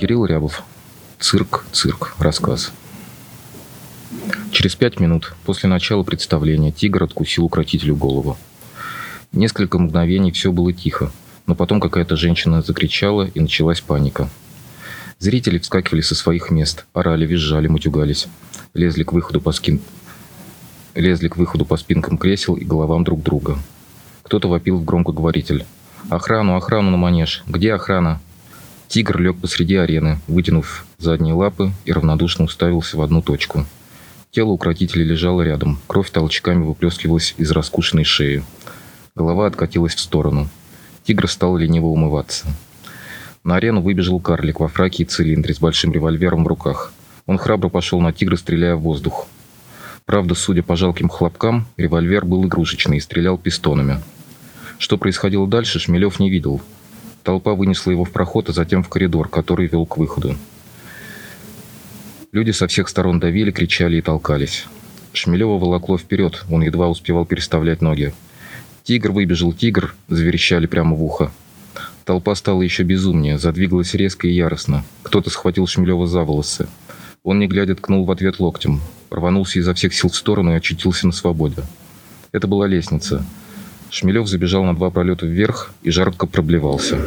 Кирилл Рябов. Цирк, цирк. Рассказ. Через пять минут после начала представления тигр откусил укротителю голову. Несколько мгновений все было тихо, но потом какая-то женщина закричала, и началась паника. Зрители вскакивали со своих мест, орали, визжали, мутюгались, лезли к выходу по скин... лезли к выходу по спинкам кресел и головам друг друга. Кто-то вопил в громкоговоритель. «Охрану, охрану на манеж! Где охрана?» Тигр лег посреди арены, вытянув задние лапы и равнодушно уставился в одну точку. Тело укротителя лежало рядом, кровь толчками выплескивалась из раскушенной шеи. Голова откатилась в сторону. Тигр стал лениво умываться. На арену выбежал карлик во фраке и цилиндре с большим револьвером в руках. Он храбро пошел на тигра, стреляя в воздух. Правда, судя по жалким хлопкам, револьвер был игрушечный и стрелял пистонами. Что происходило дальше, Шмелев не видел – Толпа вынесла его в проход, а затем в коридор, который вел к выходу. Люди со всех сторон давили, кричали и толкались. Шмелева волокло вперед, он едва успевал переставлять ноги. «Тигр выбежал, тигр!» – заверещали прямо в ухо. Толпа стала еще безумнее, задвигалась резко и яростно. Кто-то схватил Шмелева за волосы. Он, не глядя, ткнул в ответ локтем. Рванулся изо всех сил в сторону и очутился на свободе. Это была лестница – Шмелев забежал на два пролета вверх и жарко проблевался.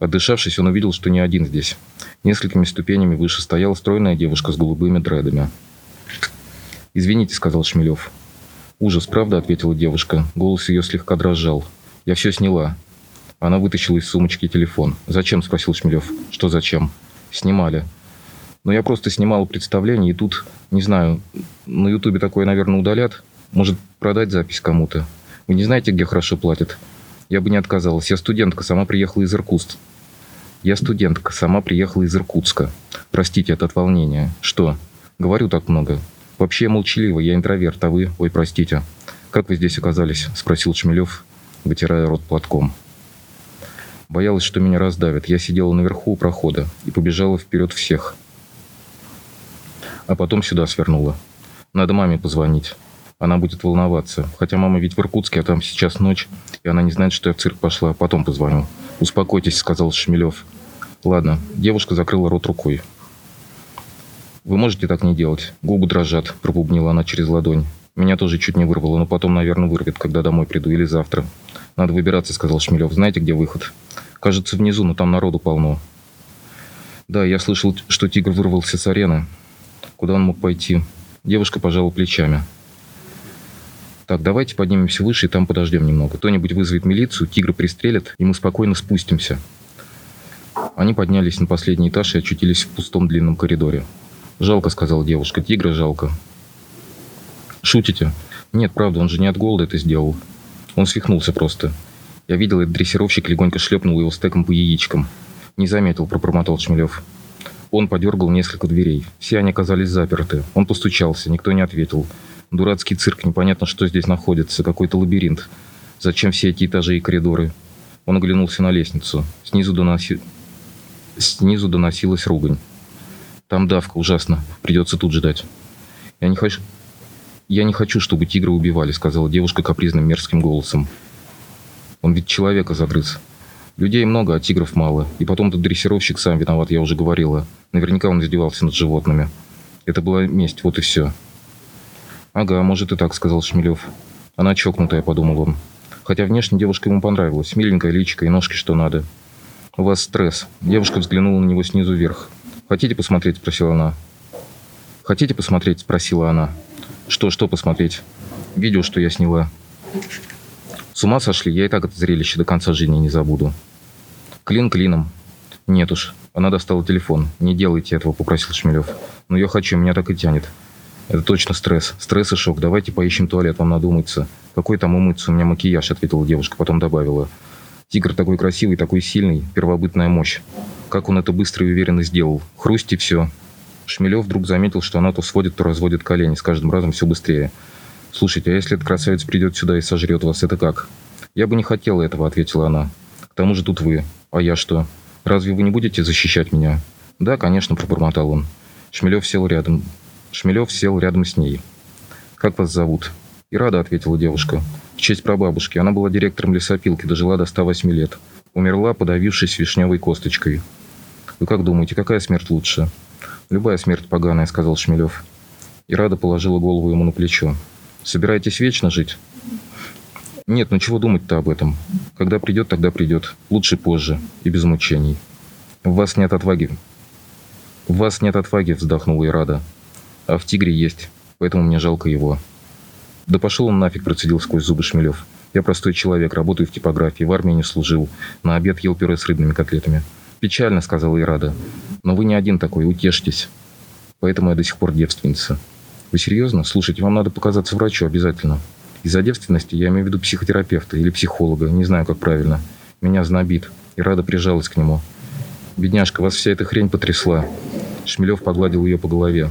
Отдышавшись, он увидел, что не один здесь. Несколькими ступенями выше стояла стройная девушка с голубыми дредами. «Извините», — сказал Шмелев. «Ужас, правда?» — ответила девушка. Голос ее слегка дрожал. «Я все сняла». Она вытащила из сумочки телефон. «Зачем?» — спросил Шмелев. «Что зачем?» «Снимали». «Но я просто снимала представление, и тут, не знаю, на Ютубе такое, наверное, удалят. Может, продать запись кому-то. Вы не знаете, где хорошо платят? Я бы не отказалась. Я студентка, сама приехала из Иркутска. Я студентка, сама приехала из Иркутска. Простите, это от волнения. Что? Говорю так много. Вообще я молчалива, я интроверт, а вы... Ой, простите. Как вы здесь оказались? Спросил Шмелев, вытирая рот платком. Боялась, что меня раздавят. Я сидела наверху у прохода и побежала вперед всех. А потом сюда свернула. Надо маме позвонить она будет волноваться. Хотя мама ведь в Иркутске, а там сейчас ночь, и она не знает, что я в цирк пошла. Потом позвоню. «Успокойтесь», — сказал Шмелев. «Ладно». Девушка закрыла рот рукой. «Вы можете так не делать? Губы дрожат», — пробубнила она через ладонь. «Меня тоже чуть не вырвало, но потом, наверное, вырвет, когда домой приду или завтра». «Надо выбираться», — сказал Шмелев. «Знаете, где выход?» «Кажется, внизу, но там народу полно». «Да, я слышал, что тигр вырвался с арены. Куда он мог пойти?» Девушка пожала плечами. Так, давайте поднимемся выше и там подождем немного. Кто-нибудь вызовет милицию, тигра пристрелят, и мы спокойно спустимся. Они поднялись на последний этаж и очутились в пустом длинном коридоре. «Жалко», — сказала девушка, — «тигра жалко». «Шутите?» «Нет, правда, он же не от голода это сделал. Он свихнулся просто. Я видел, этот дрессировщик легонько шлепнул его стеком по яичкам. Не заметил, пробормотал Шмелев. Он подергал несколько дверей. Все они оказались заперты. Он постучался, никто не ответил. Дурацкий цирк, непонятно, что здесь находится, какой-то лабиринт. Зачем все эти этажи и коридоры? Он оглянулся на лестницу. Снизу, доноси... Снизу доносилась ругань. Там давка, ужасно. Придется тут ждать. Я не хочу... «Я не хочу, чтобы тигра убивали», — сказала девушка капризным мерзким голосом. «Он ведь человека загрыз. Людей много, а тигров мало. И потом тот дрессировщик сам виноват, я уже говорила. Наверняка он издевался над животными. Это была месть, вот и все». «Ага, может и так», — сказал Шмелев. «Она чокнутая», — подумал он. Хотя внешне девушка ему понравилась. Миленькая личико и ножки что надо. «У вас стресс». Девушка взглянула на него снизу вверх. «Хотите посмотреть?» — спросила она. «Хотите посмотреть?» — спросила она. «Что, что посмотреть?» «Видео, что я сняла». «С ума сошли? Я и так это зрелище до конца жизни не забуду». «Клин клином». «Нет уж». Она достала телефон. «Не делайте этого», — попросил Шмелев. «Но я хочу, меня так и тянет». Это точно стресс. Стресс и шок. Давайте поищем туалет, вам надо умыться. Какой там умыться? У меня макияж, ответила девушка, потом добавила. Тигр такой красивый, такой сильный, первобытная мощь. Как он это быстро и уверенно сделал. Хрусть и все. Шмелев вдруг заметил, что она то сводит, то разводит колени. С каждым разом все быстрее. «Слушайте, а если этот красавец придет сюда и сожрет вас, это как?» «Я бы не хотела этого», — ответила она. «К тому же тут вы. А я что? Разве вы не будете защищать меня?» «Да, конечно», — пробормотал он. Шмелев сел рядом. Шмелев сел рядом с ней. «Как вас зовут?» «Ирада», — ответила девушка. «В честь прабабушки. Она была директором лесопилки, дожила до 108 лет. Умерла, подавившись вишневой косточкой». Вы как думаете, какая смерть лучше? Любая смерть поганая, сказал Шмелев. И Рада положила голову ему на плечо. Собираетесь вечно жить? Нет, ну чего думать-то об этом? Когда придет, тогда придет. Лучше позже и без мучений. В вас нет отваги. В вас нет отваги, вздохнула Ирада. А в тигре есть, поэтому мне жалко его. Да пошел он нафиг, процедил сквозь зубы Шмелев. Я простой человек, работаю в типографии, в армии не служил. На обед ел пюре с рыбными котлетами. Печально, сказала Ирада. Но вы не один такой, утешьтесь. Поэтому я до сих пор девственница. Вы серьезно? Слушайте, вам надо показаться врачу обязательно. Из-за девственности я имею в виду психотерапевта или психолога, не знаю, как правильно. Меня знобит. Ирада прижалась к нему. «Бедняжка, вас вся эта хрень потрясла». Шмелев погладил ее по голове.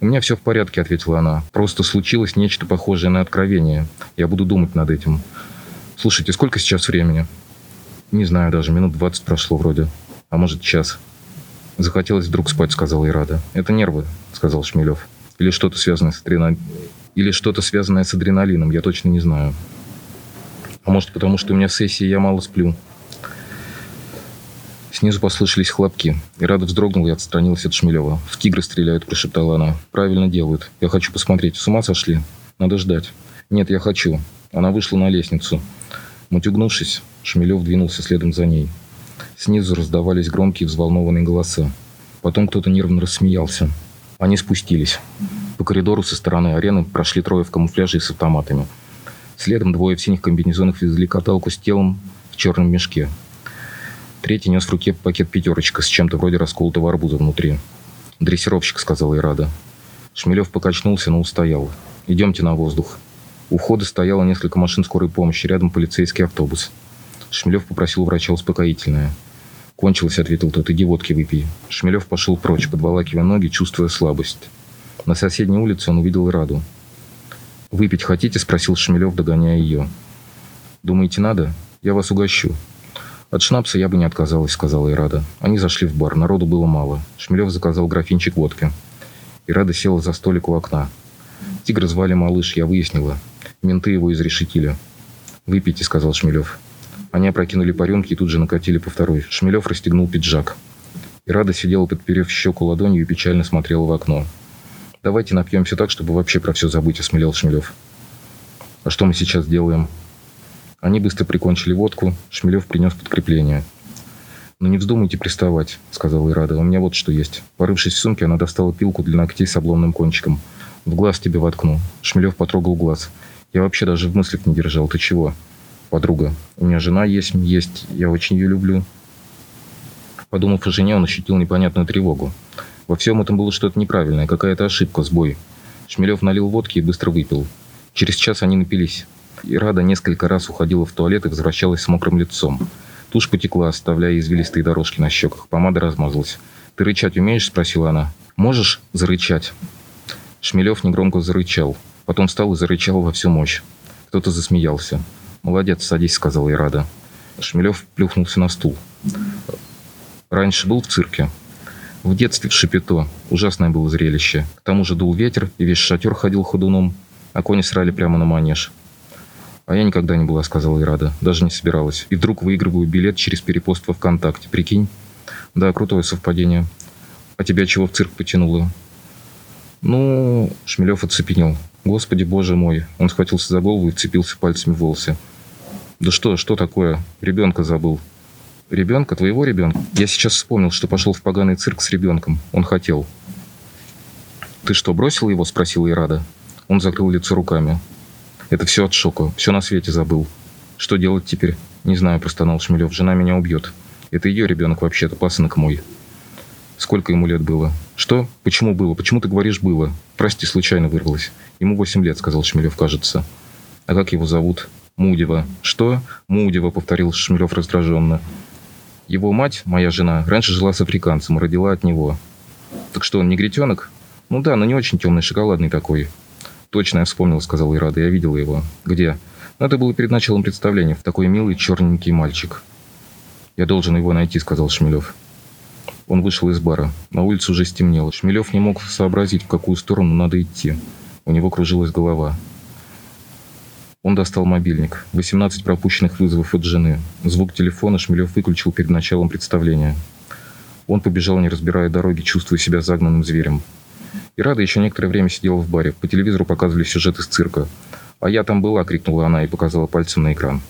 «У меня все в порядке», — ответила она. «Просто случилось нечто похожее на откровение. Я буду думать над этим. Слушайте, сколько сейчас времени?» «Не знаю даже, минут двадцать прошло вроде. А может, час». «Захотелось вдруг спать», — сказала Ирада. «Это нервы», — сказал Шмелев. «Или что-то связанное с адреналином. Или что-то связанное с адреналином, я точно не знаю. А может, потому что у меня сессия, я мало сплю». Снизу послышались хлопки. И Рада вздрогнула и отстранилась от Шмелева. «В тигры стреляют», – прошептала она. «Правильно делают. Я хочу посмотреть. С ума сошли? Надо ждать». «Нет, я хочу». Она вышла на лестницу. Мутюгнувшись, Шмелев двинулся следом за ней. Снизу раздавались громкие взволнованные голоса. Потом кто-то нервно рассмеялся. Они спустились. По коридору со стороны арены прошли трое в камуфляже и с автоматами. Следом двое в синих комбинезонах везли каталку с телом в черном мешке. Третий нес в руке пакет «пятерочка» с чем-то вроде расколотого арбуза внутри. «Дрессировщик», — сказала Ирада. Шмелев покачнулся, но устоял. «Идемте на воздух». У входа стояло несколько машин скорой помощи, рядом полицейский автобус. Шмелев попросил врача успокоительное. «Кончилось», — ответил тот, — «иди водки выпей». Шмелев пошел прочь, подволакивая ноги, чувствуя слабость. На соседней улице он увидел Ираду. «Выпить хотите?» — спросил Шмелев, догоняя ее. «Думаете, надо? Я вас угощу». «От шнапса я бы не отказалась», — сказала Ирада. Они зашли в бар. Народу было мало. Шмелев заказал графинчик водки. Ирада села за столик у окна. Тигра звали Малыш, я выяснила. Менты его изрешетили. «Выпейте», — сказал Шмелев. Они опрокинули по рюмке и тут же накатили по второй. Шмелев расстегнул пиджак. Ирада сидела, подперев щеку ладонью и печально смотрела в окно. «Давайте напьемся так, чтобы вообще про все забыть», — осмелел Шмелев. «А что мы сейчас делаем?» Они быстро прикончили водку, Шмелев принес подкрепление. «Ну не вздумайте приставать», — сказала Ирада. «У меня вот что есть». Порывшись в сумке, она достала пилку для ногтей с обломным кончиком. «В глаз тебе воткну». Шмелев потрогал глаз. «Я вообще даже в мыслях не держал. Ты чего?» «Подруга. У меня жена есть, есть. Я очень ее люблю». Подумав о жене, он ощутил непонятную тревогу. Во всем этом было что-то неправильное, какая-то ошибка, сбой. Шмелев налил водки и быстро выпил. Через час они напились. И Рада несколько раз уходила в туалет и возвращалась с мокрым лицом. Тушь потекла, оставляя извилистые дорожки на щеках. Помада размазалась. «Ты рычать умеешь?» – спросила она. «Можешь зарычать?» Шмелев негромко зарычал. Потом встал и зарычал во всю мощь. Кто-то засмеялся. «Молодец, садись», – сказала Ирада. Шмелев плюхнулся на стул. «Раньше был в цирке?» В детстве в Шапито. Ужасное было зрелище. К тому же дул ветер, и весь шатер ходил ходуном, а кони срали прямо на манеж. «А я никогда не была», — сказала Ирада. «Даже не собиралась. И вдруг выигрываю билет через перепост во ВКонтакте. Прикинь?» «Да, крутое совпадение. А тебя чего в цирк потянуло?» «Ну...» — Шмелев оцепенел. «Господи, боже мой!» Он схватился за голову и вцепился пальцами в волосы. «Да что, что такое? Ребенка забыл». «Ребенка? Твоего ребенка?» Я сейчас вспомнил, что пошел в поганый цирк с ребенком. Он хотел. «Ты что, бросил его?» — спросила Ирада. Он закрыл лицо руками. Это все от шока. Все на свете забыл. Что делать теперь? Не знаю, простонал Шмелев. Жена меня убьет. Это ее ребенок вообще-то, пасынок мой. Сколько ему лет было? Что? Почему было? Почему ты говоришь «было»? Прости, случайно вырвалось. Ему восемь лет, сказал Шмелев, кажется. А как его зовут? Мудева. Что? Мудева, повторил Шмелев раздраженно. Его мать, моя жена, раньше жила с африканцем, родила от него. Так что, он негритенок? Ну да, но не очень темный, шоколадный такой. «Точно, я вспомнил», — сказал Ирада. «Я видела его». «Где?» «Ну, это было перед началом представления. Такой милый черненький мальчик». «Я должен его найти», — сказал Шмелев. Он вышел из бара. На улице уже стемнело. Шмелев не мог сообразить, в какую сторону надо идти. У него кружилась голова. Он достал мобильник. 18 пропущенных вызовов от жены. Звук телефона Шмелев выключил перед началом представления. Он побежал, не разбирая дороги, чувствуя себя загнанным зверем. И Рада еще некоторое время сидела в баре. По телевизору показывали сюжет из цирка. «А я там была!» — крикнула она и показала пальцем на экран.